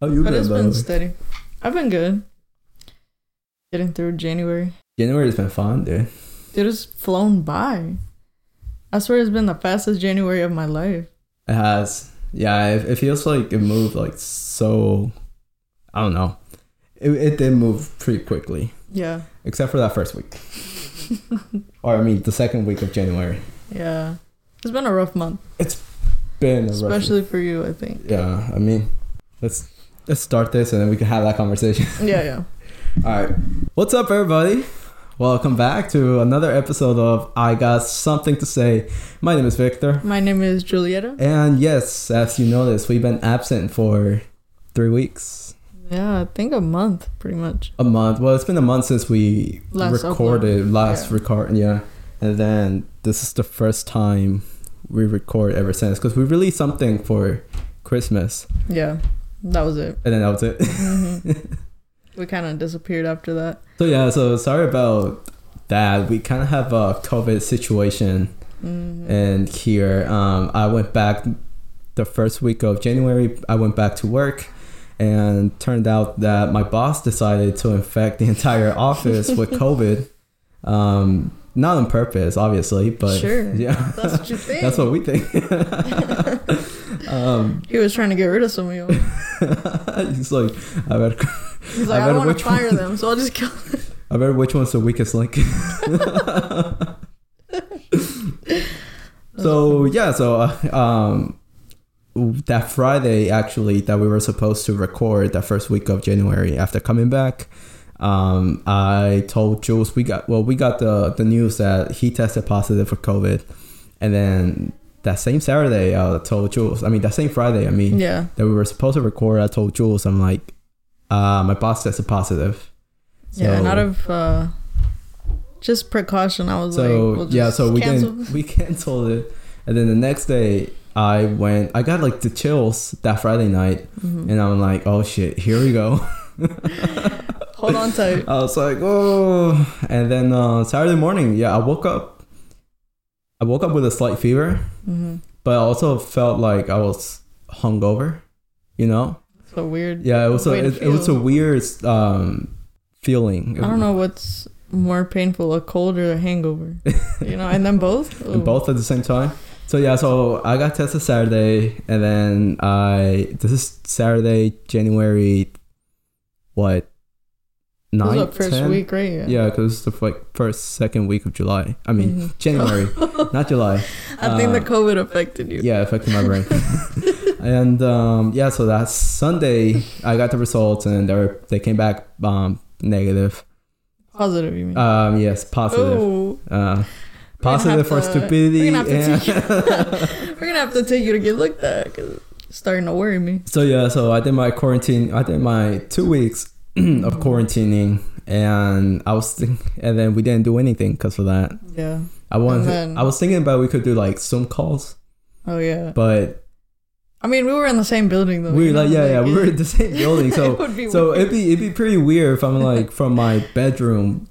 How you But been, it's been steady. I've been good. Getting through January. January's been fun, dude. Dude, it's flown by. I swear it's been the fastest January of my life. It has. Yeah, it, it feels like it moved like so. I don't know. It, it did move pretty quickly, Yeah. except for that first week. or I mean, the second week of January. Yeah. It's been a rough month. It's been a rough- Especially for you, I think. Yeah, I mean, let's let's start this and then we can have that conversation. Yeah, yeah. All right. What's up, everybody? Welcome back to another episode of I Got Something to Say. My name is Victor. My name is Julieta. And yes, as you noticed, we've been absent for three weeks, Yeah, I think a month, pretty much. a month. Well, it's been a month since we Last recorded last Yeah. record. Yeah, and then this is the first time we record ever since because we released something for Christmas, Yeah. That was it. and then that was it. hmm we kind of disappeared after that. so yeah, so sorry about that. We kind of have a COVID situation. hmm and here um, i went back the first week of january i went back to work and turned out that my boss decided to infect the entire office with covid um, not on purpose obviously but Sure. yeah That's what you think. that's what we think um, He was trying to get rid of some of you. he's like i better He's like, I I, don't want to fire one? them, so I'll just kill them. i better which one's the weakest link so yeah so uh, um that friday actually that we were supposed to record that first week of january after coming back um i told jules we got well we got the the news that he tested positive for covid and then that same saturday i told jules i mean that same friday i mean Yeah. that we were supposed to record i told jules i'm like uh my boss tested positive yeah, and out of uh, just precaution, I was so like, we'll yeah so we cancel. didn't we canceled it and then the next day i went i got like the chills that friday night Mhm. and i'm like oh shit here we go Hold on tight. i was like oh and then uh saturday morning yeah i woke up i woke up with a slight fever hmm but i also felt like i was hungover you know So weird. yeah it was a it, it was a weird um feeling I don't know what's more painful, a cold or a hangover. you know, and then both. And both at the same time. So yeah, so I got tested Saturday, and then I this is Saturday, January, what? It was Nine, first 10? week, right? Yeah. Yeah, because the like first, second week of July. I mean Mhm. January, not July. I think the Uh, COVID affected you. Yeah, affected my brain. and um, yeah, so that Sunday I got the results, and they were, they came back um, negative. Positive, you mean? Um, yes, positive. Oh, Uh, positive for to- stupidity. we're gonna have to and- we're gonna have to take you to get looked at because it's starting to worry me. So yeah, so I did my quarantine. I did my two weeks of quarantining, and I was think, and then we didn't do anything because of that. Yeah. I wanted. And then- I was thinking about we could do like Zoom calls, Oh yeah. but I mean, we were in the same building though. we you were like, know, yeah, yeah, we were in the same building, it so would be so weird. it'd be it'd be pretty weird if I'm like from my bedroom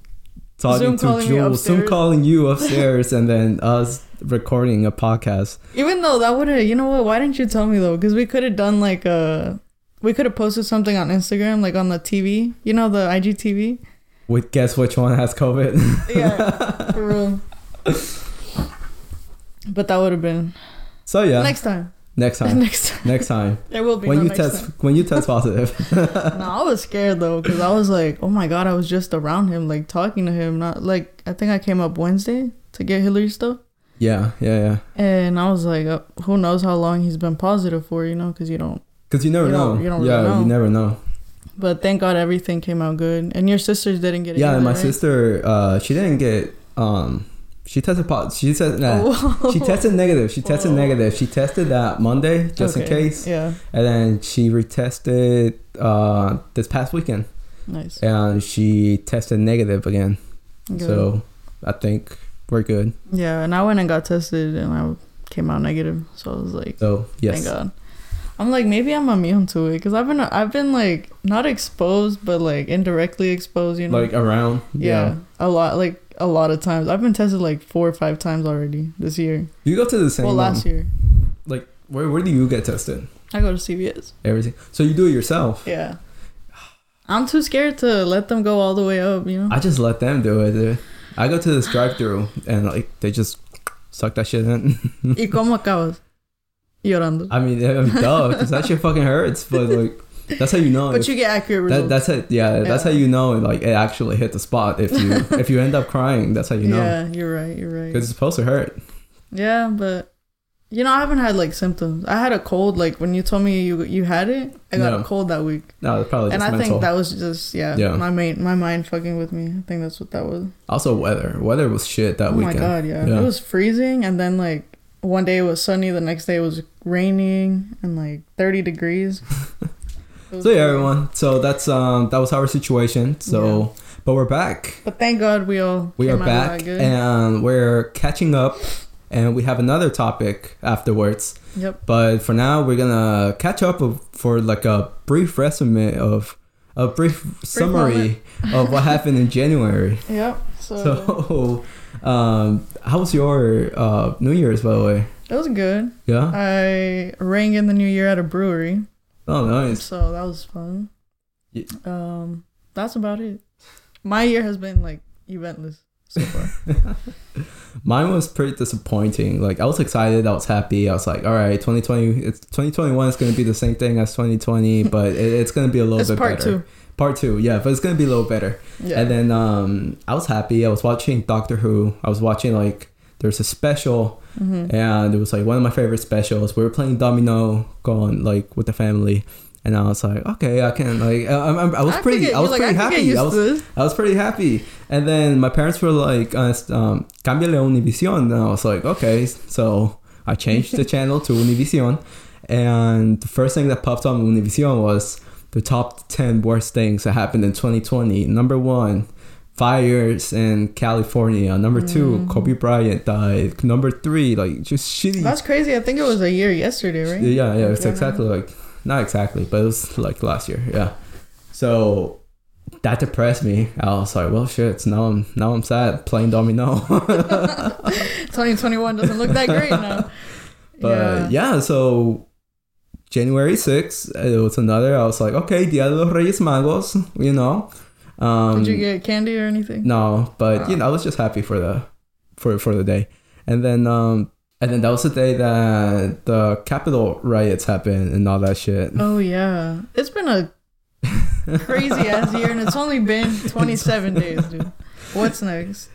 talking Zoom to calling me Jules, Zoom upstairs. calling you upstairs, and then us recording a podcast. Even though that would have, you know what? Why didn't you tell me though? Because we could have done like a, we could have posted something on Instagram, like on the TV. You know the IGTV. With guess which one has COVID? Yeah, for real. But that would have been so yeah, next time. next time, next time. next time There will be when no you next test time. when you test positive. No, I was scared though because I was like, oh my god, I was just around him, like talking to him. Not like I think I came up Wednesday to get Hillary stuff, Yeah, yeah, yeah. and I was like, uh, who knows how long he's been positive for, you know? Because you don't. Because you never You know. you don't yeah, really know. you never know. But thank God everything came out good, and your sisters didn't get it. Yeah, either, my right? sister, uh, she didn't get. Um, she tested positive. She said nah, Oh. she tested negative. She tested Oh. negative. She tested that Monday just in case, Yeah, and then she retested uh, this past weekend, nice. and she tested negative again. Good. So I think we're good. yeah, and I went and got tested, and I came out negative. So I was like, oh yes, thank God. I'm like maybe I'm immune to it because I've been I've been like not exposed but like indirectly exposed. You know, like around. yeah, a lot like a lot of times. I've been tested like four or five times already this year. You go to the same. well, last year. Like where where do you get tested? I go to CVS. Everything. So you do it yourself. Yeah. I'm too scared to let them go all the way up, you know? I just let them do it. Dude. I go to this drive-through and like they just suck that shit in. ¿Y cómo acabas? I mean, I mean, duh, because that shit fucking hurts. But like, that's how you know. But you get accurate that, results. that's it. Yeah, that's how you know. Like, it actually hit the spot. If you if you end up crying, that's how you know. Yeah, you're right. You're right. Because it's supposed to hurt. Yeah, but you know, I haven't had like symptoms. I had a cold like when you told me you you had it. I got No. a cold that week, No, it's probably and just I mental. think that was just yeah, Yeah. my main my mind fucking with me. I think that's what that was. also, weather. Weather was shit that oh weekend. my god, yeah. Yeah. it was freezing, and then like one day it was sunny, the next day it was raining and like thirty degrees. So yeah, everyone. So that's um that was our situation. So, but we're back. But thank God we all We are back, and we're catching up. And we have another topic afterwards. yep. But for now, we're gonna catch up for like a brief resume of a brief summary of what happened in January. Yep. So, So, um, how was your uh, New Year's, by the way? it was good. Yeah. I rang in the new year at a brewery. Oh, nice. So that was fun. Yeah. Um, that's about it. My year has been like eventless so far. Mine was pretty disappointing. Like I was excited, I was happy. I was like, all right, 2020, it's 2021 is gonna be the same thing as 2020, but it, it's gonna be a little it's bit part better. two. Part two, yeah, but it's gonna be a little better. Yeah. And then um, I was happy. I was watching Doctor Who. I was watching like there's a special, Mhm. and it was like one of my favorite specials. We were playing domino, going like with the family, and I was like, okay, I can like. I, I, I was I pretty. get- I was like, pretty happy. I was. I was pretty happy. And then my parents were like, uh, um, "Cámbiale a Univision," and I was like, okay. So I changed the channel to Univision, and the first thing that popped on Univision was the top ten worst things that happened in 2020. Number one. Fires in California. Number two, Mm. Kobe Bryant died. Number three, like just shitty. That's crazy. I think it was a year yesterday, right? Yeah, yeah, it's Yeah. exactly like not exactly, but it was like last year. Yeah. So that depressed me. I was like, well, shit. Now I'm now I'm sad playing domino. 2021 doesn't look that great now. but yeah. so January 6th, it was another. I was like, okay, Dia de los Reyes Magos. You know. Um, Did you get candy or anything? No, but you Ah. know, I was just happy for the for for the day, and then um and then that was the day that the Capitol riots happened and all that shit. Oh yeah, it's been a crazy ass year, and it's only been 27 days, dude. What's next?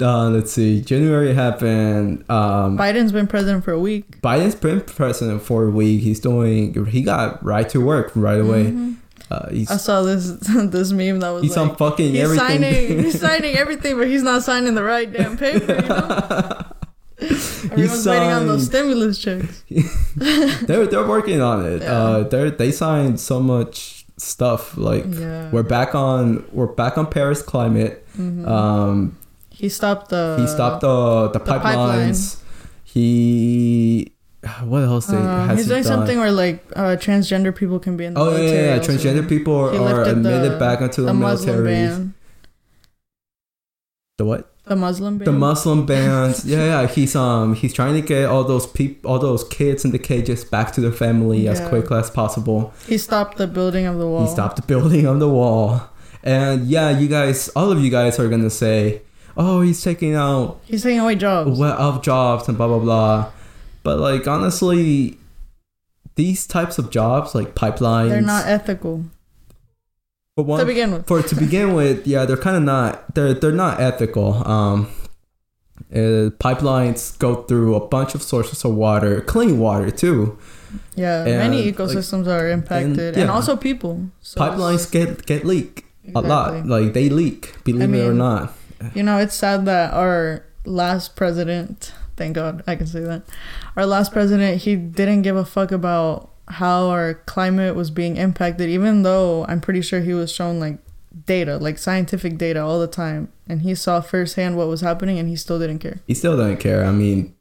Uh, let's see. January happened. Um, Biden's been president for a week. Biden's been president for a week. He's doing. He got right to work right away. Mhm. Uh, he's I saw this this meme that was he's like, on fucking he's everything. signing he's signing everything, but he's not signing the right damn paper. You know? Everyone's waiting on those stimulus checks. they're they're working on it. Yeah. Uh, they they signed so much stuff. Like Yeah. we're back on we're back on Paris climate. Mhm. Um, he stopped the. he stopped the the, the pipeline. pipelines. He what else? They, has he's he doing done? something where like uh, transgender people can be in the Oh yeah, military. yeah, yeah. also. Transgender people He are admitted the- back into the, the military. ban. The what? The Muslim ban. The Muslim bans. yeah, yeah. He's um he's trying to get all those peop all those kids in the cages back to their family as Yeah. quick as possible. He stopped the building of the wall. He stopped the building of the wall. And yeah, you guys, all of you guys are gonna say, "Oh, he's taking out He's taking away jobs. well of jobs and blah blah blah." But like honestly, these types of jobs, like pipelines, They're not ethical for one, to begin with. for to begin with, yeah, they're kind of not. They're they're not ethical. Um, uh, pipelines go through a bunch of sources of water, clean water too. Yeah, And, many like, ecosystems are impacted, and, yeah. also people. So Pipelines get get leak a lot. Like they leak, believe it or not. You know, it's sad that our last president, thank God I can say that, our last president, he didn't give a fuck about how our climate was being impacted, even though I'm pretty sure he was shown like data, like scientific data all the time. And he saw firsthand what was happening and he still didn't care. He still didn't care. I mean,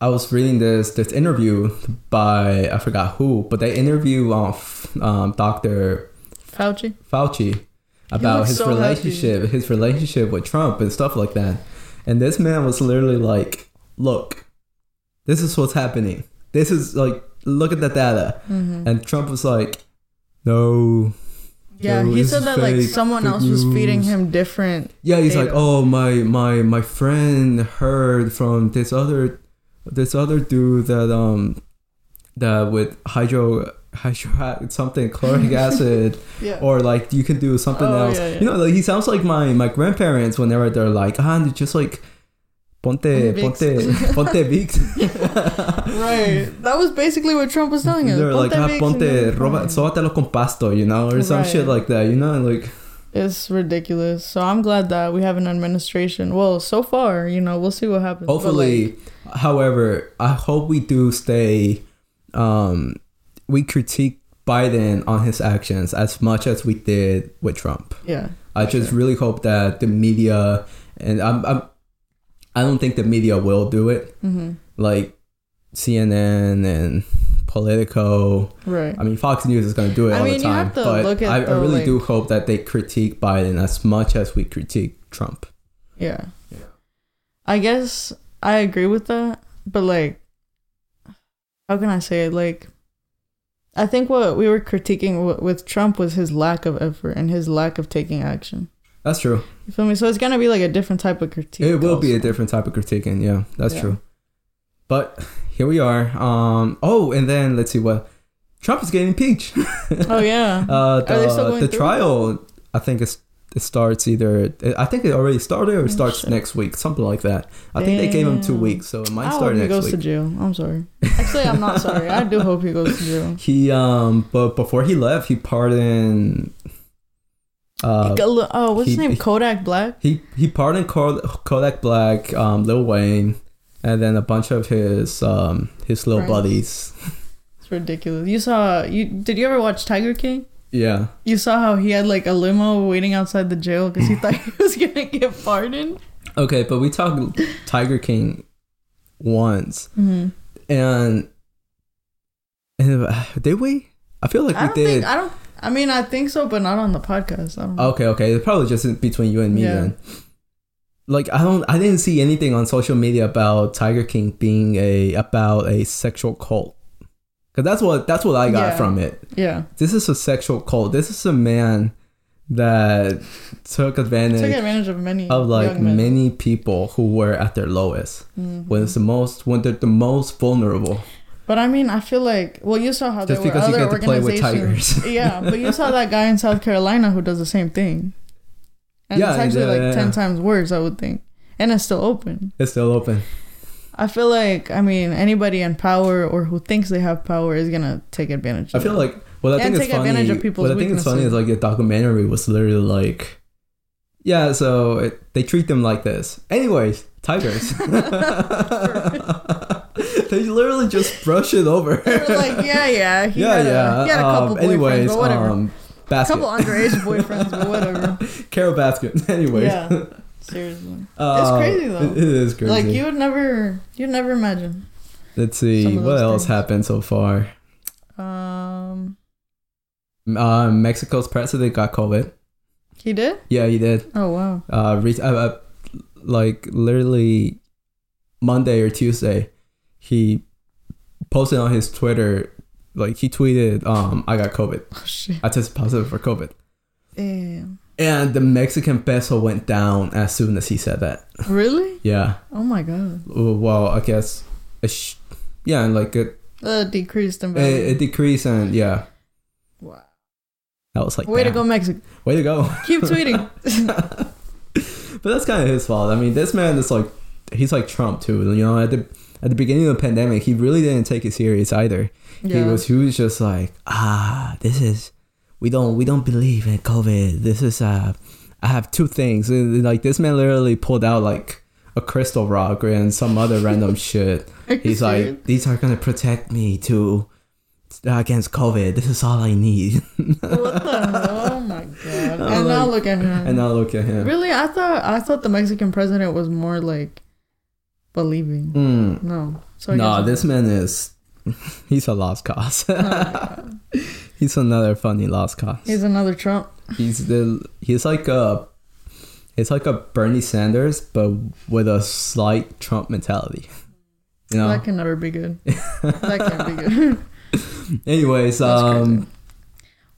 I was reading this this interview by I forgot who, but they interview um, um Doctor Fauci? Fauci about his so relationship, his relationship with Trump and stuff like that. And this man was literally like, "Look, this is what's happening. This is like look at the data. Mm-hmm. And Trump was like, no. Yeah, No, he said that like someone else was feeding him different. Yeah, he's like, oh my my my friend heard from this other this other dude that um that with hydro hydro something chloric acid Yeah. or like you can do something Oh, else. yeah, yeah. You know, like he sounds like my my grandparents whenever they're like, ah, just like ponte ponte ponte Vicks. right. That was basically what Trump was telling us. They're like, ah, Vicks ponte roba, fine." sóbatelo con pasto, you know, or some shit like that. You know, like It's ridiculous. So I'm glad that we have an administration. Well, so far, you know, we'll see what happens. Hopefully. like, however, I hope we do stay. Um, we critique Biden on his actions as much as we did with Trump. yeah. I just Sure. really hope that the media and I'm, I'm I don't think the media will do it. hmm Like CNN and Politico. Right. I mean, Fox News is going to do it I all mean, the you time, have to but look at I, I really like- do hope that they critique Biden as much as we critique Trump. Yeah. Yeah. I guess I agree with that, but like, how can I say it? Like, I think what we were critiquing with Trump was his lack of effort and his lack of taking action. That's true. You feel me? So it's gonna be like a different type of critique. It will be a different type of critiquing. Yeah, that's Yeah. true. But here we are. Um. Oh, and then let's see what Trump is getting impeached. Oh yeah. Uh, Are they still the the trial. I think it's, it starts either. I think it already started or it Oh, starts next week, something like that. I think they gave him two weeks, so it might I start hope he goes week. to jail. I'm sorry. Actually, I'm not sorry. I do hope he goes to jail. He um, but before he left, he pardoned. Uh, oh, what's his name? he- Kodak Black. he he pardoned Kodak Black, um, Lil Wayne, and then a bunch of his um his little Friends. buddies. It's ridiculous. You saw you did you ever watch Tiger King? Yeah, You saw how he had like a limo waiting outside the jail because he thought he was gonna get pardoned. okay, but we talked Tiger King once, Mm-hmm. and and uh, did we? I feel like I we did. think I don't. I mean, I think so, but not on the podcast. Don't know. Okay, okay. It's probably just between you and me Yeah. then. Like I don't I didn't see anything on social media about Tiger King being a about a sexual cult. Cuz that's what that's what I got Yeah. from it. Yeah, This is a sexual cult. This is a man that took advantage, took advantage of many of like many people who were at their lowest. Mhm. When it's the most when they're the most vulnerable. But I mean, I feel like well, you saw how Just there were because you other get to play with organizations. tigers. yeah, but you saw that guy in South Carolina who does the same thing, and Yeah, it's actually yeah, like ten times worse, I would think, and it's still open. It's still open. I feel like I mean anybody in power or who thinks they have power is gonna take advantage. I feel it. like what I think take funny. advantage of people's what I think is funny is like the documentary was literally like, yeah. So it, they treat them like this. Anyways, tigers. they literally just brush it over. They were like, yeah, yeah, he yeah, had yeah. A, he had a couple um, anyways, but whatever. um, a couple underage boyfriends, but whatever. Carole Baskin. Anyways. Yeah, seriously. Uh, crazy, though. It, it is crazy. Like you would never, you'd never imagine. Let's see what those else things. happened so far. Um, Uh, Mexico's president got COVID. he did. Yeah, he did. Oh wow. uh, re- uh, uh like literally Monday or Tuesday, he posted on his Twitter, like he tweeted, um, I got COVID. Oh shit. I tested positive for COVID. Damn. And the Mexican peso went down as soon as he said that. Really? Yeah. Oh my god. Well, I guess, it sh- yeah, and like it, Uh, decreased in it, value. it decreased and yeah, wow. I was like, Way to go, Mexico. way to go. Keep tweeting. but that's kind of his fault. I mean, this man is like, he's like Trump too. You know, at the at the beginning of the pandemic, he really didn't take it serious either. yeah. He was he was just like, ah, this is we don't we don't believe in COVID. This is uh, I have two things. Like this man literally pulled out like a crystal rock and some other random shit. He's like, these are gonna protect me to against COVID. This is all I need. what the hell? Oh my god. I'm and now look at him. and now look at him. Really, I thought I thought the Mexican president was more like believing. Mm. No. So No, this man is he's a lost cause. Oh. He's another funny lost cause. He's another Trump. He's the he's like a he's like a Bernie Sanders but with a slight Trump mentality. You know? That can never be good. that can't be good. Anyways, That's um, crazy.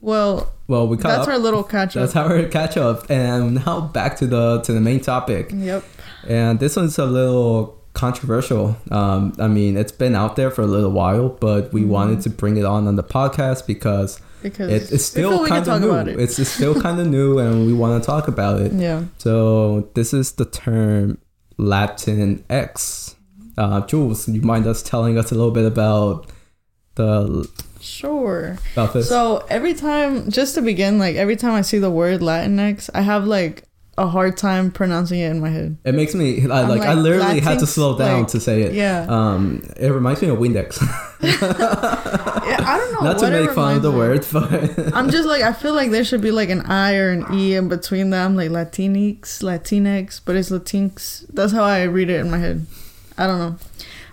Well, well, we caught that's up. our little catch up. That's our catch up, and now back to the to the main topic. Yep. And this one's a little controversial. Um, I mean, it's been out there for a little while, but we Mhm. wanted to bring it on on the podcast because Because it, it's still kind of new. it. It's, it's still kind of new, and we want to talk about it. Yeah. So this is the term Latin X. Uh, Jules, you mind us telling us a little bit about the Sure. about this? So every time, just to begin, like every time I see the word Latinx, I have like a hard time pronouncing it in my head. it makes me I, I'm like, I like, literally had to slow down like, to say it. Yeah. Um, it reminds me of Windex. yeah I don't know. Not to make fun of the me word, but I'm just like I feel like there should be like an I or an E in between them, like Latinx, Latinx, but it's Latinx. That's how I read it in my head. I don't know.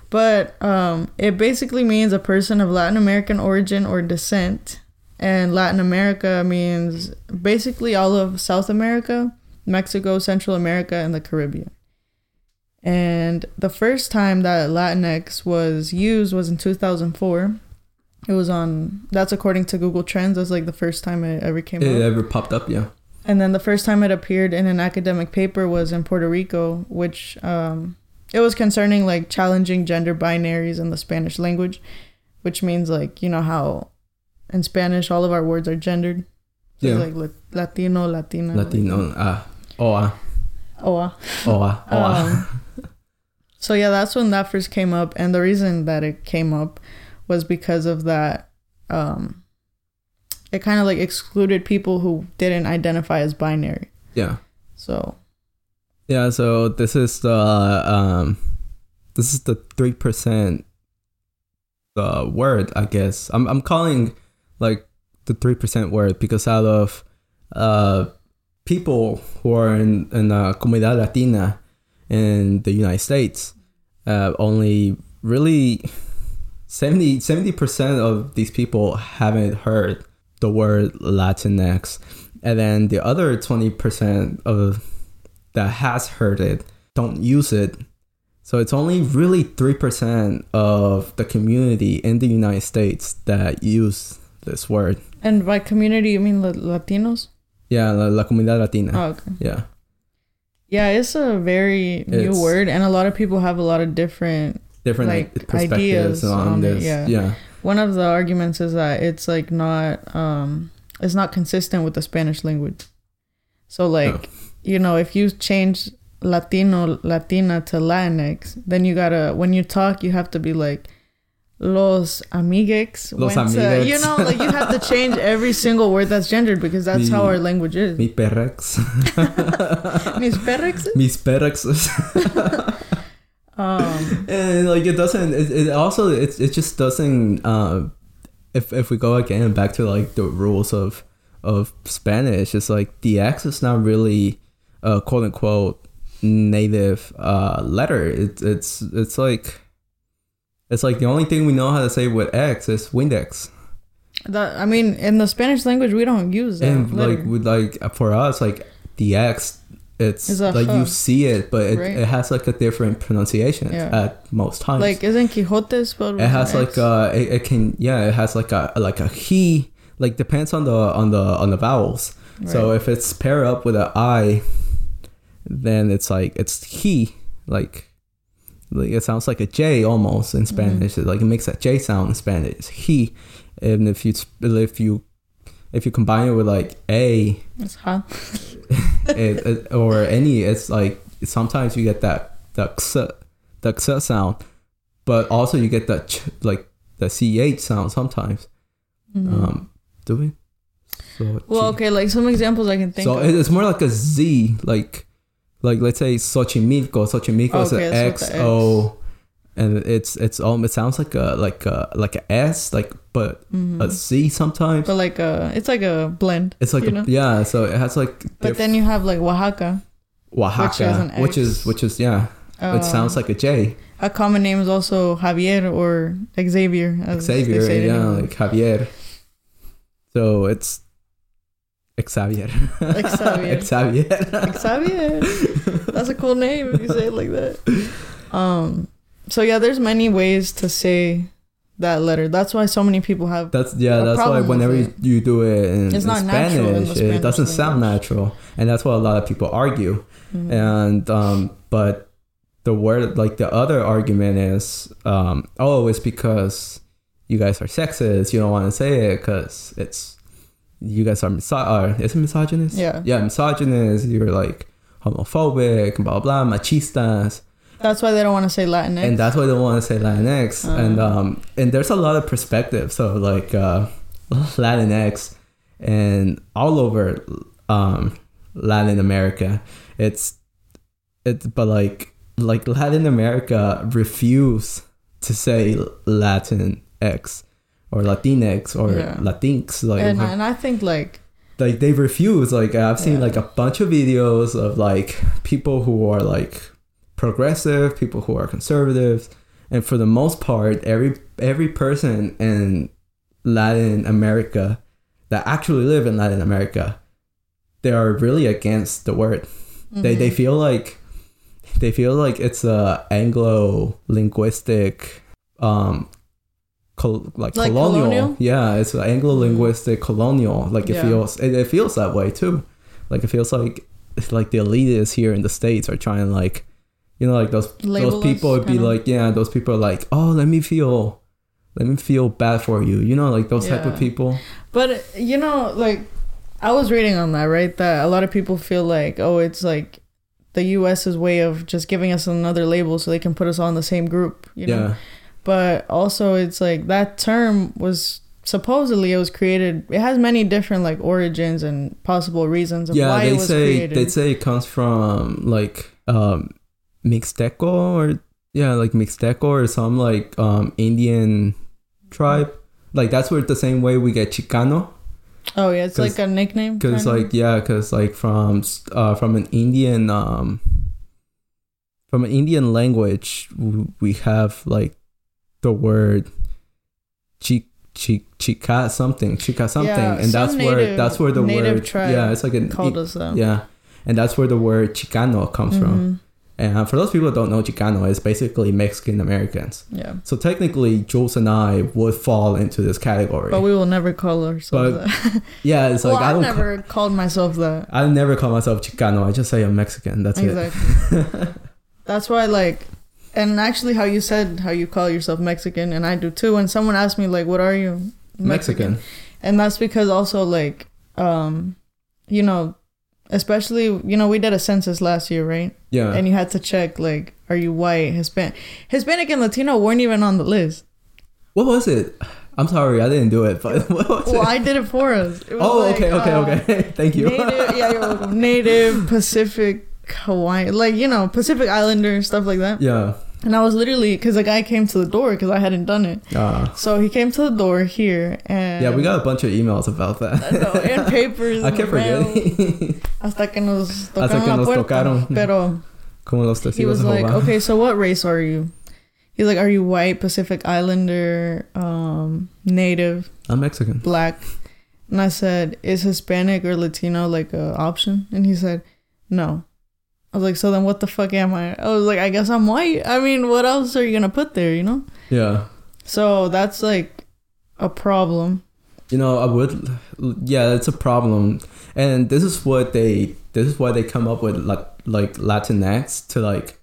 But um, it basically means a person of Latin American origin or descent. And Latin America means basically all of South America, Mexico, Central America, and the Caribbean. And the first time that Latinx was used was in 2004. It was on, that's according to Google Trends. That's like the first time it ever came it up. ever popped up, yeah. And then the first time it appeared in an academic paper was in Puerto Rico, which um, it was concerning like challenging gender binaries in the Spanish language, which means like you know how in Spanish all of our words are gendered. So Yeah. Like Latino, Latina. Latino, ah, oa, Oa. oa, oa. Um, so yeah, that's when that first came up, and the reason that it came up was because of that. Um, it kind of like excluded people who didn't identify as binary. yeah. So Yeah, so this is the um this is the three percent the word, I guess. I'm I'm calling like the three percent word because out of uh people who are in, in uh comunidad latina in the United States, uh only really 70 percent of these people haven't heard the word Latinx. And then the other twenty percent of that has heard it don't use it. So it's only really 3% of the community in the United States that use this word. And by community, you mean la- Latinos? Yeah, la, la comunidad latina. Oh, okay. Yeah. Yeah, it's a very new It's- word, and a lot of people have a lot of different. Different Like, perspectives ideas on, on it, yeah. yeah. One of the arguments is that it's like not, um, it's not consistent with the Spanish language. So like, you know, if you change Latino Latina to Latinx, then you gotta when you talk, you have to be like. Los amigues. Los went to- you know, like you have to change every single word that's gendered because that's how our language is. Mi perrex. Mis perrex? Mis perrex. Um, and like it doesn't it, it also it, it just doesn't uh if if we go again back to like the rules of of spanish it's like the x is not really a quote unquote native uh letter it's it's it's like it's like the only thing we know how to say with x is windex that I mean, in the Spanish language, we don't use that. and letter. like with like for us like the x it's It's a like you see it but it, Right. it has like a different pronunciation Yeah. at most times Like, isn't Quixote spelled? it has like X? uh it, it can yeah it has like a like a he like depends on the on the on the vowels so if it's paired up with an i then it's like it's he like like it sounds like a j almost in Mm-hmm. spanish It, like it makes that j sound in spanish it's he and if you if you if you combine it with like a It's it, it, or any it's like sometimes you get that the x the x sound but also you get that ch, like the ch sound sometimes um do we so Mm-hmm. well, okay, like some examples I can think so of. it's more like a z like like let's say Xochimilco Xochimilco is Okay, an so x o and it's it's um it sounds like a like a like a s like but Mhm. a z sometimes but like a, it's like a blend. it's like a, yeah so it has like But diff- then you have like Oaxaca. Oaxaca an which is which is yeah Um, it sounds like a J. a common name is also Javier or Xavier. Xavier, say it in yeah, like Javier. So it's Xavier. Xavier. Xavier. Xavier. That's a cool name if you say it like that. Um. So yeah, there's many ways to say that letter. That's why so many people have. That's yeah. That's why whenever you, you do it in, It's in not natural in Spanish, it doesn't sound natural, and that's what a lot of people argue. Mhm. And um, but the word like the other argument is um, oh, it's because you guys are sexist. You don't want to say it because it's you guys are miso- uh, is it misogynist? Yeah. yeah, misogynist. You're like homophobic, blah blah, machistas. That's why they don't want to say Latinx. and that's why they don't want to say Latinx. Uh. and um, and there's a lot of perspective. So like uh, Latinx and all over um, Latin America, it's it's but like like Latin America refuse to say Latin X or Latinx or Yeah. Latinx like and, and I think like like they refuse like i've seen Yeah. like a bunch of videos of like people who are like progressive people who are conservatives and for the most part every every person in latin america that actually live in latin america they are really against the word they they mhm. feel like they feel like it's a anglo linguistic um col- like, Like colonial. colonial? yeah it's anglo linguistic colonial like it Yeah. feels it, it feels that way too like it feels like it's like the elitists here in the states are trying like you know like those Label those people would be kinda. like yeah those people are like oh let me feel let me feel bad for you you know like those type of people But you know, like I was reading on that, right? That a lot of people feel like, oh, it's like the U.S.'s way of just giving us another label so they can put us all in the same group, you know. yeah But also, it's like that term was supposedly it was created. It has many different like origins and possible reasons of yeah why they it was say created. they say it comes from like um mixteco or yeah like mixteco or some like um indian tribe like that's where the same way we get chicano oh yeah, it's like a nickname. because kinda? like yeah because like from uh from an indian um from an indian language we have like the word chi chi chica something chica something Yeah, and that's some where that's where the word yeah it's like an called us that. yeah and that's where the word chicano comes from Mhm. and for those people who don't know chicano it's basically mexican americans Yeah, so technically jules and i would fall into this category but we will never call ourselves But that. yeah it's like well, i I've don't never called myself that. I never call myself Chicano. I just say I'm Mexican. That's Exactly. That's why, like, and actually, how you said how you call yourself Mexican, and I do too. When someone asked me, like, "What are you?" it. Mexican. and that's because also, like, um, you know, especially, you know, we did a census last year, right? Yeah. And you had to check, like, are you white, Hispanic? Hispanic and Latino weren't even on the list. what was it? I'm sorry, I didn't do it. But what was Well, it? I did it for us. It oh, like, okay, okay, uh, okay. Thank you. Native, yeah, you're welcome. Native, Pacific, Hawaiian, like you know, Pacific Islander stuff like that. yeah. And I was literally because the guy came to the door because I hadn't done it. Uh, So he came to the door here and yeah, we got a bunch of emails about that. know, and papers. I kept forgetting. Hasta que nos Hasta tocaron que nos puerta. tocaron. Pero Como los he was like, okay, so what race are you? He's like, are you white, Pacific Islander, um, Native, I'm Mexican. black? And I said, is Hispanic or Latino like an option? And he said, no. I was like, so then what the fuck am I? I was like, I guess I'm white. I mean, what else are you gonna put there? You know? Yeah. So that's like a problem. You know, I would. Yeah, it's a problem, and this is what they. This is why they come up with like like Latinx to like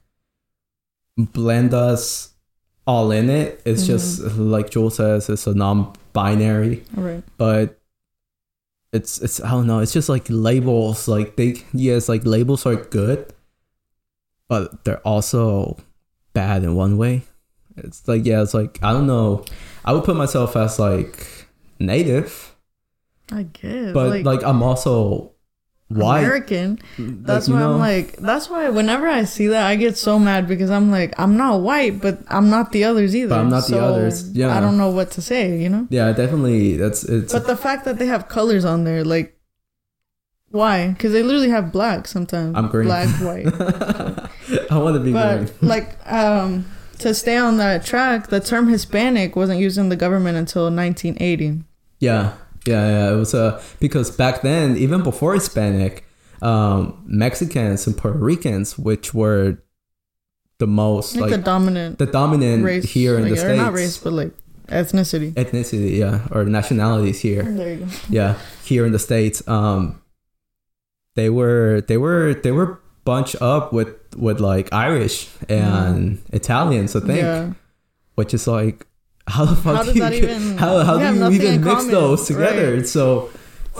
blend us all in it. It's just mm-hmm. like Joel says, it's a non-binary, All right. but it's it's I don't know. It's just like labels. Like they yes, like labels are good, but they're also bad in one way. It's like yeah, it's like I don't know. I would put myself as like native, I guess. but like, like, I'm also white. American. That's you why know? I'm like. That's why whenever I see that, I get so mad because I'm like, I'm not white, but I'm not the others either. But I'm not the others, yeah. I don't know what to say. You know. Yeah, definitely. That's it's. But the fact that they have colors on there, like, why? Because they literally have black sometimes. I'm green. Black, white. I want to be but green. like, um, to stay on that track, the term Hispanic wasn't used in the government until 1980. Yeah, yeah, yeah. It was uh, because back then, even before Hispanic, um, Mexicans and Puerto Ricans, which were the most Like, like the dominant the dominant race here in like, the states. not race, but like ethnicity. ethnicity, yeah, or nationalities here. There you go. yeah here in the states um they were they were they were bunched up with with like irish and mm. italians i think Yeah. which is like how the fuck How do you get- even- how, how do you even mix common, those together right. so,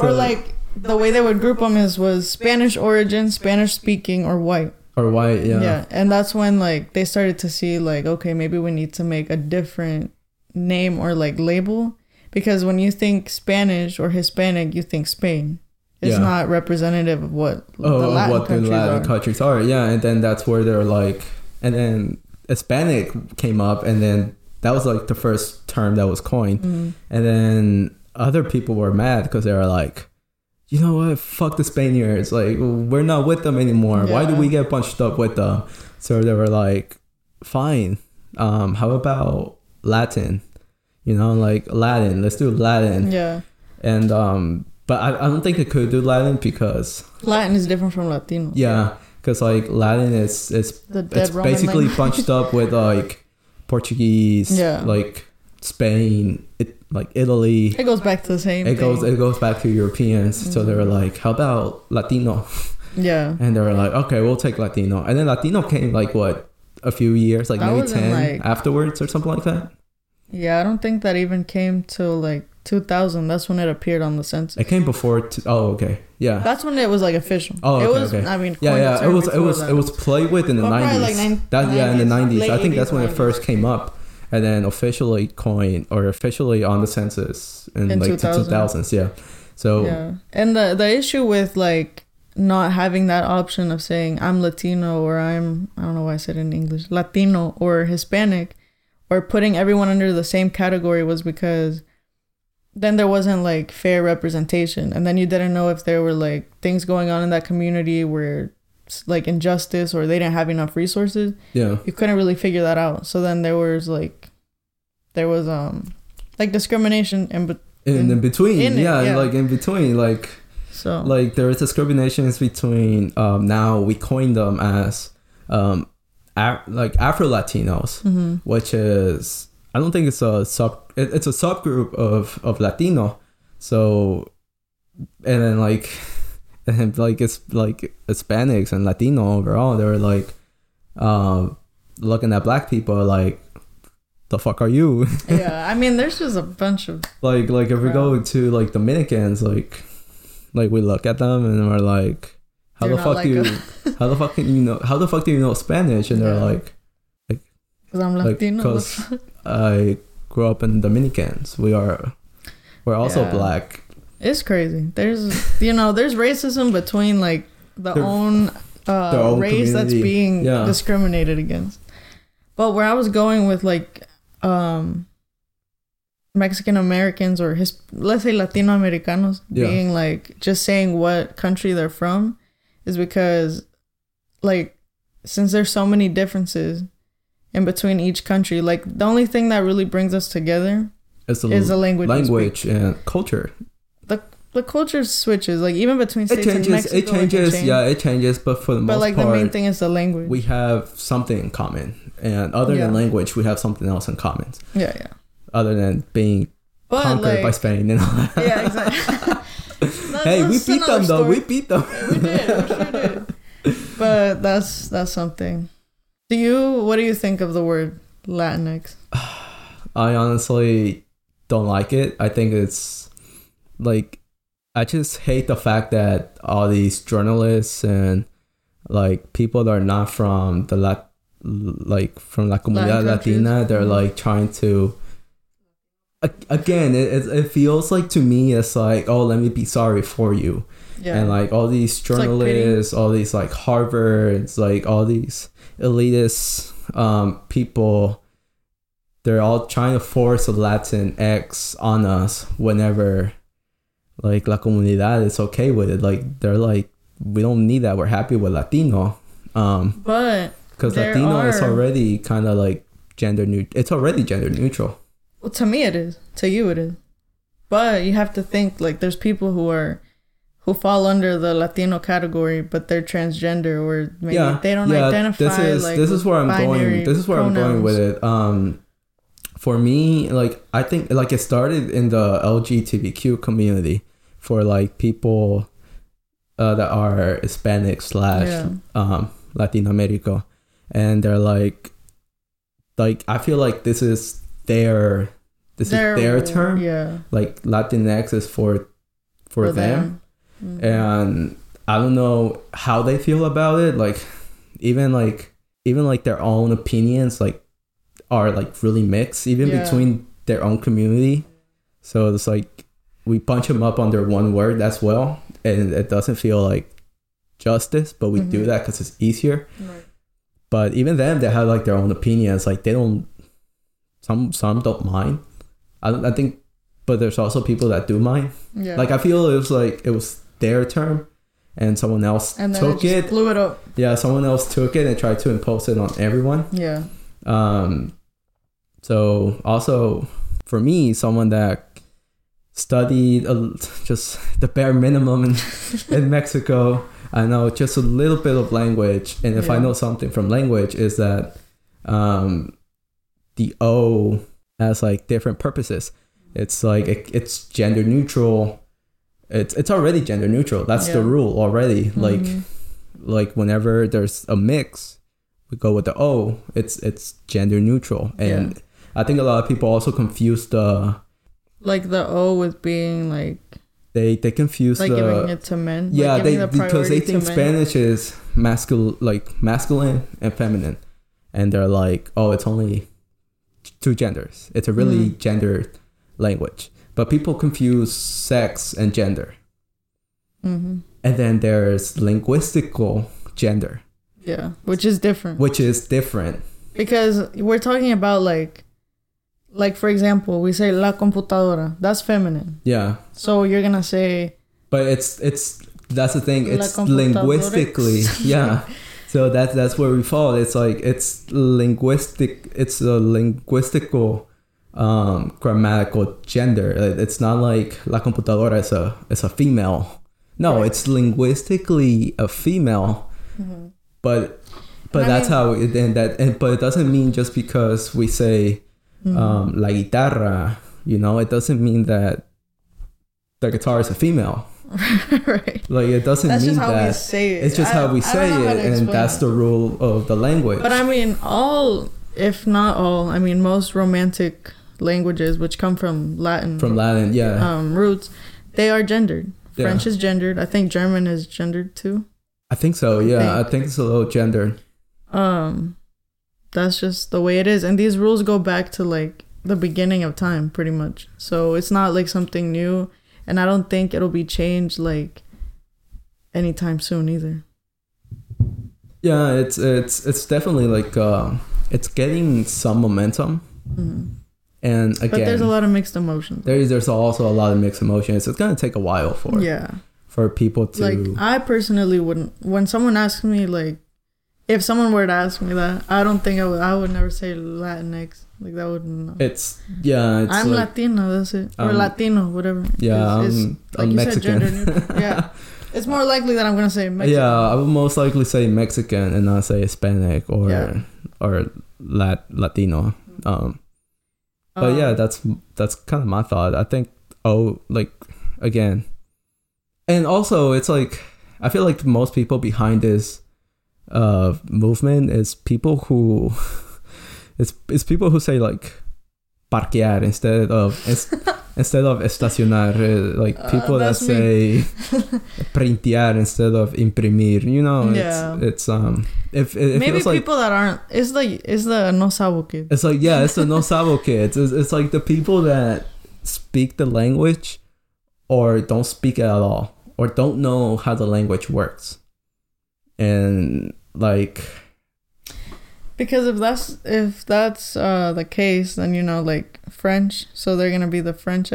Or like the way they would group them is was Spanish origin, Spanish speaking, or white. or white yeah Yeah. And that's when like they started to see like okay maybe we need to make a different name or like label because when you think Spanish or Hispanic you think Spain. It's Yeah. not representative of what oh, the Latin what the countries latin are. countries are yeah and then that's where they're like and then hispanic came up and then that was like the first term that was coined Mm. And then other people were mad because they were like, you know what? Fuck the Spaniards. Like, we're not with them anymore. Why do we get bunched up with them? So they were like, fine. Um, how about Latin? You know, like Latin. Let's do Latin. Yeah. And um, but I, I don't think it could do Latin because Latin is different from Latino. yeah, because like Latin is dead it's Roman basically language. bunched up with like Portuguese, Yeah. like Spain, it, like Italy. It goes back to the same it thing. goes it goes back to Europeans. So they were mm. like, "How about Latino?" yeah. And they were like, "Okay, we'll take Latino." And then Latino came like what a few years, like That maybe ten like- afterwards or something like that. Yeah, I don't think that even came till like 2000. That's when it appeared on the census. It came before. T- oh, okay, yeah, That's when it was like official. Oh, it okay, was. okay. I mean, yeah, yeah. It was it was it was played with in the Well, nineties. like, nine- that yeah, in the 90s, I think that's 80s, when it first came up, and then officially coined or officially on the census in, In like 2000. two thousands. Yeah. So Yeah, and the the issue with like not having that option of saying I'm Latino or I'm I don't know why I said it in English Latino or Hispanic, or putting everyone under the same category was because then there wasn't like fair representation, and then you didn't know if there were like things going on in that community where like injustice or they didn't have enough resources. yeah, You couldn't really figure that out. So then there was like there was um like discrimination and but in, In- in between, in it, yeah, yeah. like in between, like. so like there is discriminations between um now we coined them as um Af- like afro latinos mhm. which is i don't think it's a sub it, it's a subgroup of of latino. So and then like and like it's like hispanics and latino overall they're like um looking at black people like the fuck are you? Yeah, I mean, there's just a bunch of like like if we go to like Dominicans, like like we look at them and we're like, how the fuck do you like how the fuck can you know how the fuck do you know Spanish? And they're like, because I'm Latino. because I grew up in Dominicans. We are we're also Yeah. black. it's crazy. There's you know there's racism between like the Their- own uh, their own race that's being Yeah. discriminated against. But where I was going with like um Mexican Americans or his let's say Latino Americanos Yeah. being like just saying what country they're from is because like since there's so many differences in between each country like the only thing that really brings us together the is the language language and culture. the culture switches like even between It states and changes. Mexico It changes. change. Yeah, it changes. But for the but most like part, the main thing is the language we have something in common. And other than language, we have something else in common. yeah yeah Other than being but conquered like by Spain and all that. yeah exactly hey, we beat them though. We beat them. we did we sure did but that's that's something do you what do you think of the word Latinx I honestly don't like it. I think it's like I just hate the fact that all these journalists and like people that are not from the lat like from la comunidad Latin latina, they're Mhm. like trying to. Again, it, it feels like to me it's like oh let me be sorry for you yeah and like all these like journalists, all these like Harvards, like all these elitist um, people, they're all trying to force a Latin X on us whenever like La Comunidad is okay with it. Like they're like, we don't need that. We're happy with Latino. Um, but because Latino is already kind of like gender neutral. It's already gender neutral. well, to me it is to you it is but you have to think like there's people who are who fall under the Latino category, but they're transgender or maybe yeah, they don't yeah, identify This is like this is where I'm going. This is where I'm going with it. Um, for me, like I think like it started in the LGBTQ community for like people uh, that are Hispanic slash Yeah. um, Latin America, and they're like, like I feel like this is their this Their- is their term. Yeah. Like Latinx is for for, them, Mhm. and I don't know how they feel about it. Like even like even like their own opinions like are like really mixed even Yeah. between their own community. So it's like we punch them up under one word as well, and it doesn't feel like justice, but we do Mhm. that because it's easier. Right. But even them, they have like their own opinions. Like they don't. Some some don't mind. I I think, but there's also people that do mind. Yeah. Like I feel it was like it was their term, and someone else and took it, it. blew it up. Yeah, someone else took it and tried to impose it on everyone. Yeah. Um, so also for me, someone that studied a, just the bare minimum in, in Mexico, I know just a little bit of language, and if I know something from language, is that um, the O has like different purposes. It's like it, it's gender neutral. It's it's already gender neutral. That's the rule already. Like Mhm. like whenever there's a mix, we go with the O. It's it's gender neutral, and I think a lot of people also confuse the like the O with being like they they confuse like the giving it to men. yeah giving they the because they think men. Spanish is masculine like masculine and feminine, and they're like oh it's only two genders. It's a really Mhm. gendered language, but people confuse sex and gender, Mhm. and then there's linguistical gender, Yeah, which is different which is different. because we're talking about like, like for example, we say la computadora. That's feminine. Yeah. So you're gonna say But it's it's that's the thing. It's linguistically, yeah. So that's that's where we fall. It's like it's linguistic. It's a linguistical, um, grammatical gender. It's not like la computadora is a is a female. No, Right. it's linguistically a female, but but And I that's mean- how it, and that and, but it doesn't mean just because we say Mm-hmm. um, la guitarra, you know, it doesn't mean that the guitar is a female. right. Like it doesn't That's mean just how we that. say it. It's just I- how we I say it, and that's it. the rule of the language. But I mean, all, if not all, I mean, most romantic languages, which come from Latin From Latin, yeah, um, roots, they are gendered. Yeah. French is gendered. I think German is gendered too. I think so. Yeah, I think- think it's a little gendered. Um, that's just the way it is, and these rules go back to like the beginning of time, pretty much. So it's not like something new, and I don't think it'll be changed like anytime soon either. Yeah, it's it's it's definitely like uh, it's getting some momentum, Mhm. And again, But there's a lot of mixed emotions. there's there's also a lot of mixed emotions. It's gonna take a while for Yeah. for people to. like I personally wouldn't. When someone asks me, like, if someone were to ask me that, I don't think I would. I would never say Latinx. Like that wouldn't. it's yeah, it's I'm like, Latino. That's it. Or Um, Latino, whatever. yeah, It's- I'm, it's- I'm you said, Mexican. gender neutral. Yeah. It's more likely that I'm gonna say Mexican. Yeah, I would most likely say Mexican and not say Hispanic or Yeah. or Lat Latino. Um, but Um, yeah, that's that's kind of my thought. I think oh, like again, and also it's like I feel like most people behind this uh movement is people who it's it's people who say like parquear instead of es, instead of estacionar uh, like Uh, people that say printear instead of imprimir you know Yeah. it's it's um if it Maybe feels like people that aren't. It's the it's the no sabo kid. it's like yeah, it's the no sabo kids. It's, it's like the people that speak the language or don't speak it at all or don't know how the language works. And like Because if that's if that's uh the case, then you know like French, so they're gonna be the French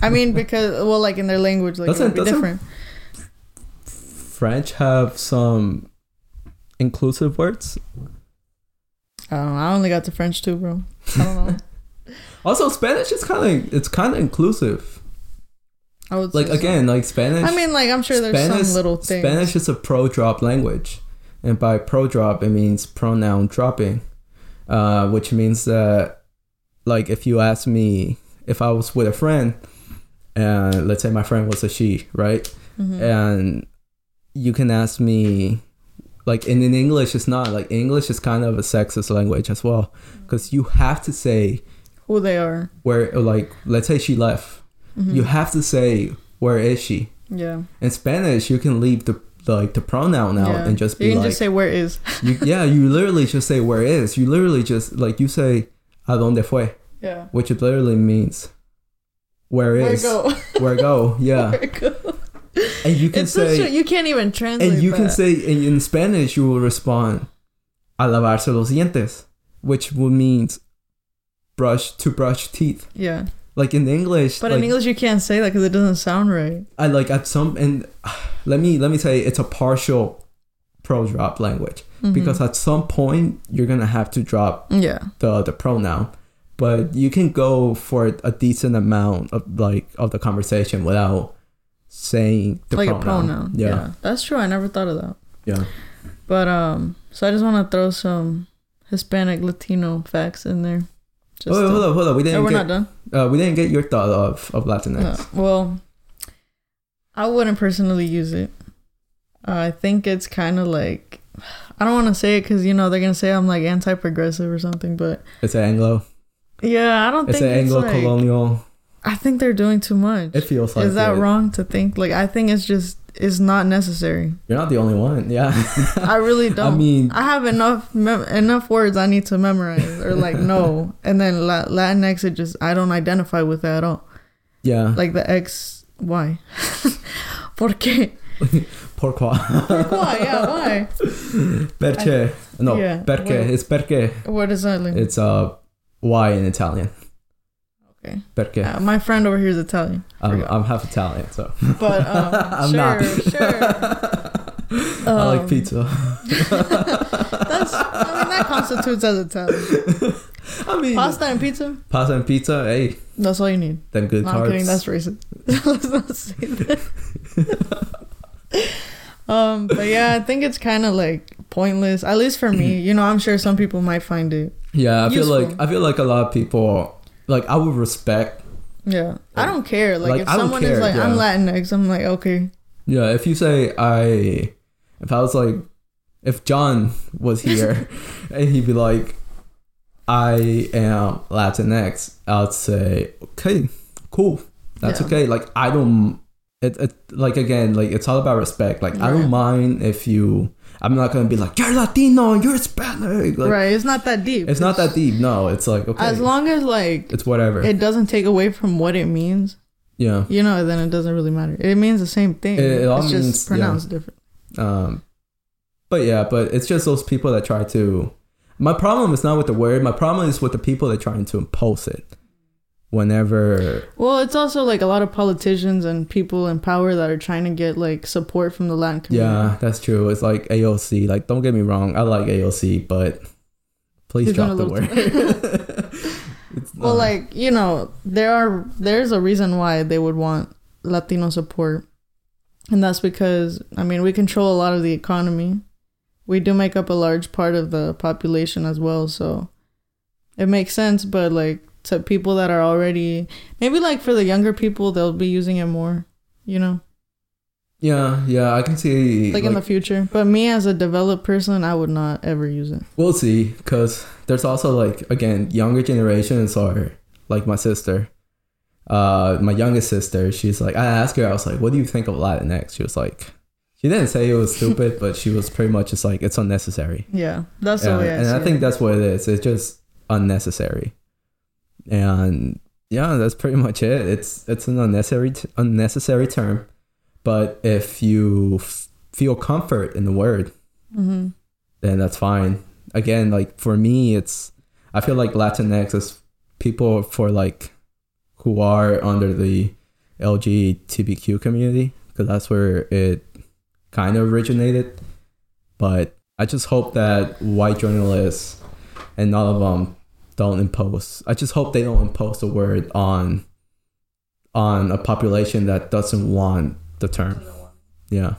I mean, because well, like in their language, like Doesn't- it'll be different. French have some inclusive words. I don't know. I only got to French too, bro. I don't know. Also Spanish is kind of it's kind of inclusive. I would Like say so. again, like Spanish I mean, like I'm sure there's Spanish, some little things. Spanish is a pro drop language. And by pro drop, it means pronoun dropping, uh, which means that like if you ask me if I was with a friend and let's say my friend was a she, right? Mhm. And you can ask me like and in English it's not like English is kind of a sexist language as well because you have to say Who they are. where like let's say she left. Mhm. You have to say where is she? Yeah. In Spanish you can leave the like the pronoun out yeah. and just be you can like just say where is. you, yeah, you literally just say where is. You literally just like you say a donde fue, Yeah. which it literally means where Where is go? where go. Yeah, Where go? and you can It's say a, you can't even translate. and you can say in, in Spanish you will respond a lavarse los dientes, which would means brush to brush teeth. yeah. Like in English, But like, in English you can't say that because it doesn't sound right. I like at some and let me let me say it's a partial pro drop language Mhm. because at some point you're gonna have to drop yeah. the the pronoun but you can go for a decent amount of like of the conversation without saying the like pronoun. a pronoun. yeah That's true. I never thought of that. yeah But um, so I just want to throw some Hispanic Latino facts in there. Just oh, to- hold up hold up we Oh, didn't we're not get done. uh, we didn't get your thought of of latinx. Well, I wouldn't personally use it. Uh, I think it's kind of like I don't want to say it because you know they're gonna say I'm like anti-progressive or something, but it's an anglo yeah, I don't it's think an it's anglo like, colonial I think they're doing too much. it feels like Is that it. wrong to think? Like I think it's just it's not necessary. you're not the only one yeah I really don't. i mean I have enough mem- enough words I need to memorize or like know, and then La- Latinx it just I don't identify with that at all. yeah Like the X why? ¿Por qué? pourquoi Why? Yeah, why? perché no Yeah, perché it's perché What does that mean? it's uh why in italian Okay. perché Uh, my friend over here is Italian, I'm. I'm half italian so but um, I'm sure, not. sure. i like Um, pizza That's I mean that constitutes as Italian. I mean, Pasta and pizza. pasta and pizza. Hey, That's all you need. them good No, I'm kidding. That's racist. Let's not say that. um, but yeah, I think it's kind of like pointless. At least for me, you know. I'm sure some people might find it. yeah, I feel like I feel like a lot of people like I would respect. Yeah, I don't care. Like, Like, if someone care, is like, I'm. Latinx, I'm like, okay, Yeah, if you say I, if I was like, if John was here, and he'd be like, I am Latinx, I'd say okay, cool, that's Yeah. okay. Like I don't. It, it like again like it's all about respect. Like I don't mind if you. I'm not gonna be like you're Latino, you're Hispanic. Like, right. It's not that deep. It's not that deep. No, it's like okay. As long as like it's whatever. it doesn't take away from what it means, yeah. you know, then it doesn't really matter. It means the same thing. It- it all it's means- just pronounced different. Um, but yeah, but it's just those people that try to. My problem is not with the word. My problem is with the people that trying to impose it. Whenever, Well, it's also like a lot of politicians and people in power that are trying to get like support from the Latin community. yeah, that's true. It's like AOC. Like, don't get me wrong, I like AOC, but please He's drop the word. it's Well, like you know, there are there's a reason why they would want Latino support, and that's because I mean we control a lot of the economy. We do make up a large part of the population as well, so it makes sense. But like to people that are already maybe like for the younger people, they'll be using it more. You know, yeah, yeah, I can see. like, in the future. But me as a developed person, I would not ever use it. We'll see, because there's also like again younger generations are like my sister, uh, my youngest sister. She's like, I asked her, I was like, "What do you think of Latinx?" She was like, she didn't say it was stupid, but she was pretty much just like, "It's unnecessary." Yeah, that's the way I and I think that's what it is. It's just unnecessary, and yeah, that's pretty much it. It's it's an unnecessary t- unnecessary term, but if you f- feel comfort in the word hmm then that's fine. Again, like for me, it's I feel like Latinx is people for like who are under the LGBTQ community because that's where it kind of originated. But I just hope that white journalists and all of them don't impose. I just hope they don't impose a word on on a population that doesn't want the term. Yeah.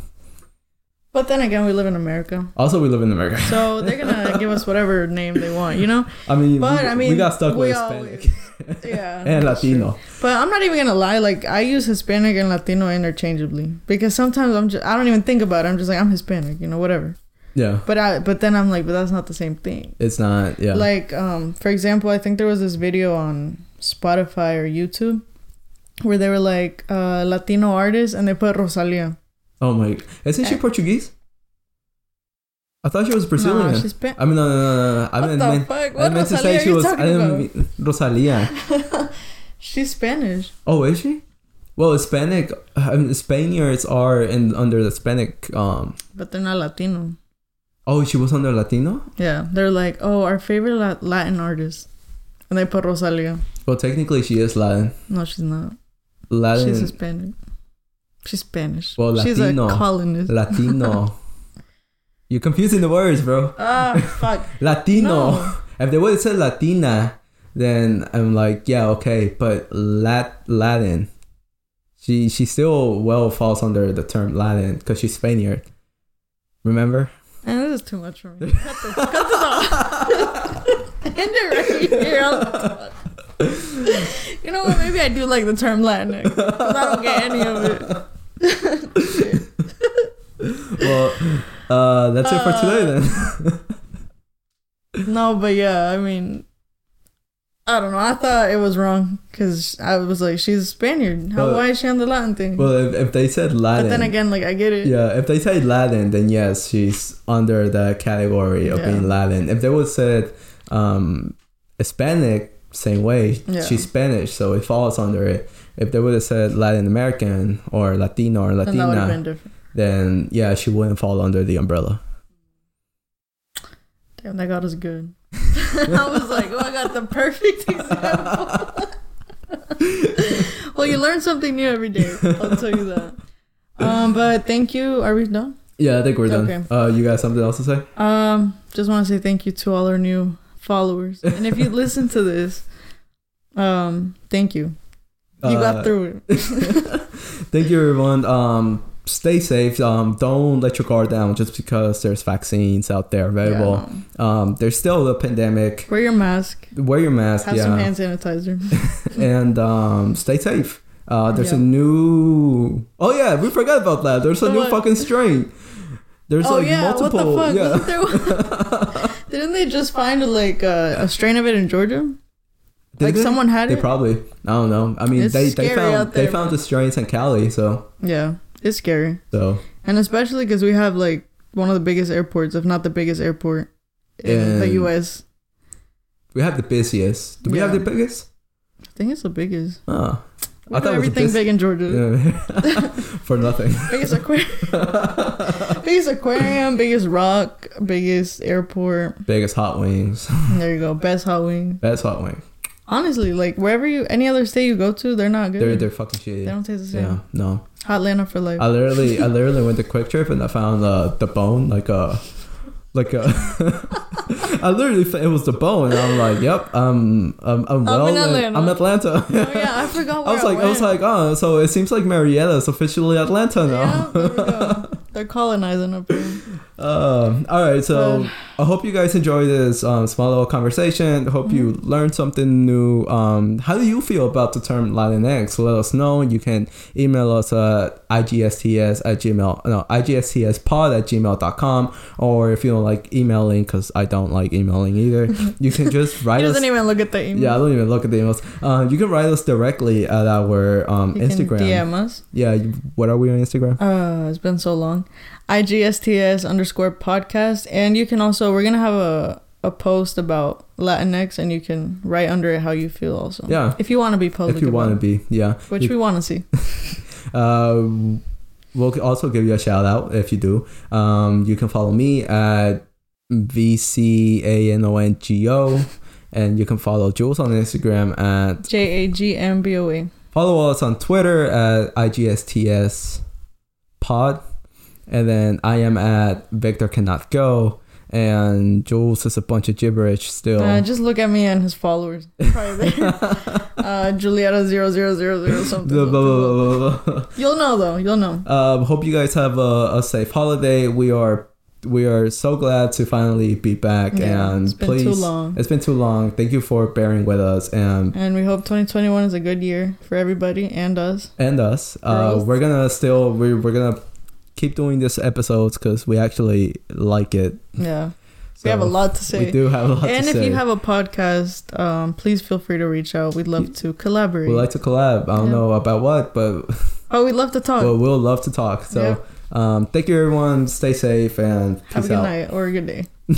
But then again, we live in America, Also, we live in America. so they're gonna give us whatever name they want, you know? I mean, But, we, I mean, we got stuck we with Hispanic Yeah. and that's true. Latino. But I'm not even gonna lie. Like I use Hispanic and Latino interchangeably because sometimes I'm just I don't even think about it. I'm just like I'm Hispanic, you know, whatever. Yeah, But I but then I'm like, but that's not the same thing. it's not. Yeah, Like um, for example, I think there was this video on Spotify or YouTube where they were like uh, Latino artists and they put Rosalia. oh my, isn't she Eh. Portuguese? I thought she was Brazilian. Nah, she's Spa- I mean, no, no, no, no. I what mean, the meant, fuck? I What meant to say she was. I didn't mean Rosalia. She's Spanish. Oh, is she? Well, Hispanic, I mean, Spaniards are in under the Hispanic. Um. But they're not Latino. Oh, she was under Latino. Yeah, they're like, oh, our favorite Latin artist, and they put Rosalia. Well, technically, she is Latin. No, she's not. Latin. She's Hispanic. She's Spanish. Well, she's Latino. a colonist. Latino. You're confusing the words, bro. Ah, fuck. Latino. No. If they would have said Latina, then I'm like, yeah, okay. But Lat Latin, she she still well falls under the term Latin because she's Spaniard. Remember? And this is too much for me. Cut this, cut this off. End it right here. You know what? Maybe I do like the term Latinx. 'cause I don't get any of it. Well, uh, that's it for today then. No, but yeah, I mean, I don't know. I thought it was wrong because I was like, she's a Spaniard. How, Well- why is she on the Latin thing? well, if, if they said Latin, but then again, like, I get it. yeah, if they say Latin, then yes, she's under the category of Yeah. being Latin. If they would said um, Hispanic, same way, Yeah. she's Spanish, so it falls under it. If they would have said Latin American or Latino or Latina, been different. then yeah, she wouldn't fall under the umbrella. Damn, that got us good. I was like, oh, I got the perfect example. well, you learn something new every day. I'll tell you that. Um, but thank you. Are we done? Yeah, I think we're done. Okay. Uh, you got something else to say? Um, just want to say thank you to all our new followers. And if you listen to this, um, thank you. You Uh, got through it. Thank you, everyone. Um, stay safe. Um, don't let your guard down just because there's vaccines out there available. Yeah, Um, there's still a pandemic. Wear your mask. Wear your mask. Have yeah. some hand sanitizer. and um, stay safe. Uh, there's a new. Oh yeah, we forgot about that. There's a new what? fucking strain. There's oh like yeah, multiple. what the fuck? Yeah. Didn't they just find like a, a strain of it in Georgia? Did like they? someone had They it. probably. I don't know. I mean, It's they they found out they there, found the strains in Cali. So yeah, it's scary, so and especially because we have like one of the biggest airports, if not the biggest airport in the U.S. we have the busiest. Do we have the biggest? I think it's the biggest. Oh, We I thought it was the everything big in Georgia. yeah. for nothing. biggest aquarium, biggest aquarium, biggest rock, biggest airport. biggest hot wings. There you go, best hot wing. Best hot wing. Honestly, like wherever you, any other state you go to, they're not good. They're they're fucking shitty. they don't taste the same. Yeah, no. Hot Atlanta for life. I literally, I literally went to QuikTrip and I found uh, the bone, like a, like a. I literally, it was the bone, and I'm like, "Yep, um, I'm, I'm well, in in- Atlanta. I'm Atlanta." oh yeah, I forgot. Where I was like, I was like, oh, so it seems like Marietta's officially Atlanta yeah, now. there we go. They're colonizing up here. Um, all right, so Well- I hope you guys enjoy this um, small little conversation. Hope you Mm-hmm. learned something new. Um, how do you feel about the term Latinx? Let us know. You can email us at igsts at gmail, no, igstspod at gmail.com. Or if you don't like emailing, because I don't like emailing either, you can just write us. doesn't even look at the email. Yeah, I don't even look at the emails. Uh, you can write us directly at our um, You Instagram. DM us. Yeah, you- what are we on Instagram? Uh, it's been so long. IGSTS underscore podcast, and you can also we're gonna have a a post about Latinx, and you can write under it how you feel also. Yeah. If you want to be public. If you want to be, yeah. which You- we want to see. Uh, we'll also give you a shout out if you do. Um, you can follow me at VCANONGO and you can follow Jules on Instagram at J A G M B O A. follow us on Twitter at IGSTS pod. And then I am at Victor Cannot Go. And Jules is a bunch of gibberish still. Uh, just look at me and his followers. Uh, Julieta zero zero zero zero something. Blah, blah, blah. You'll know though. You'll know. Um, hope you guys have a, a safe holiday. We are we are so glad to finally be back Yeah, and it's been please too long. it's been too long. Thank you for bearing with us and And we hope 2021 is a good year for everybody and us. and us. Uh, we're gonna still we're, we're gonna keep doing these episodes because we actually like it. Yeah. So we have a lot to say. We do have a lot and if say. you have a podcast, um, please feel free to reach out. We'd love to collaborate. We'd like to collab. I don't Yeah. know about what, but oh, we'd love to talk. but we'll love to talk. So um, thank you everyone. Stay safe and Have peace a good out. night or a good day.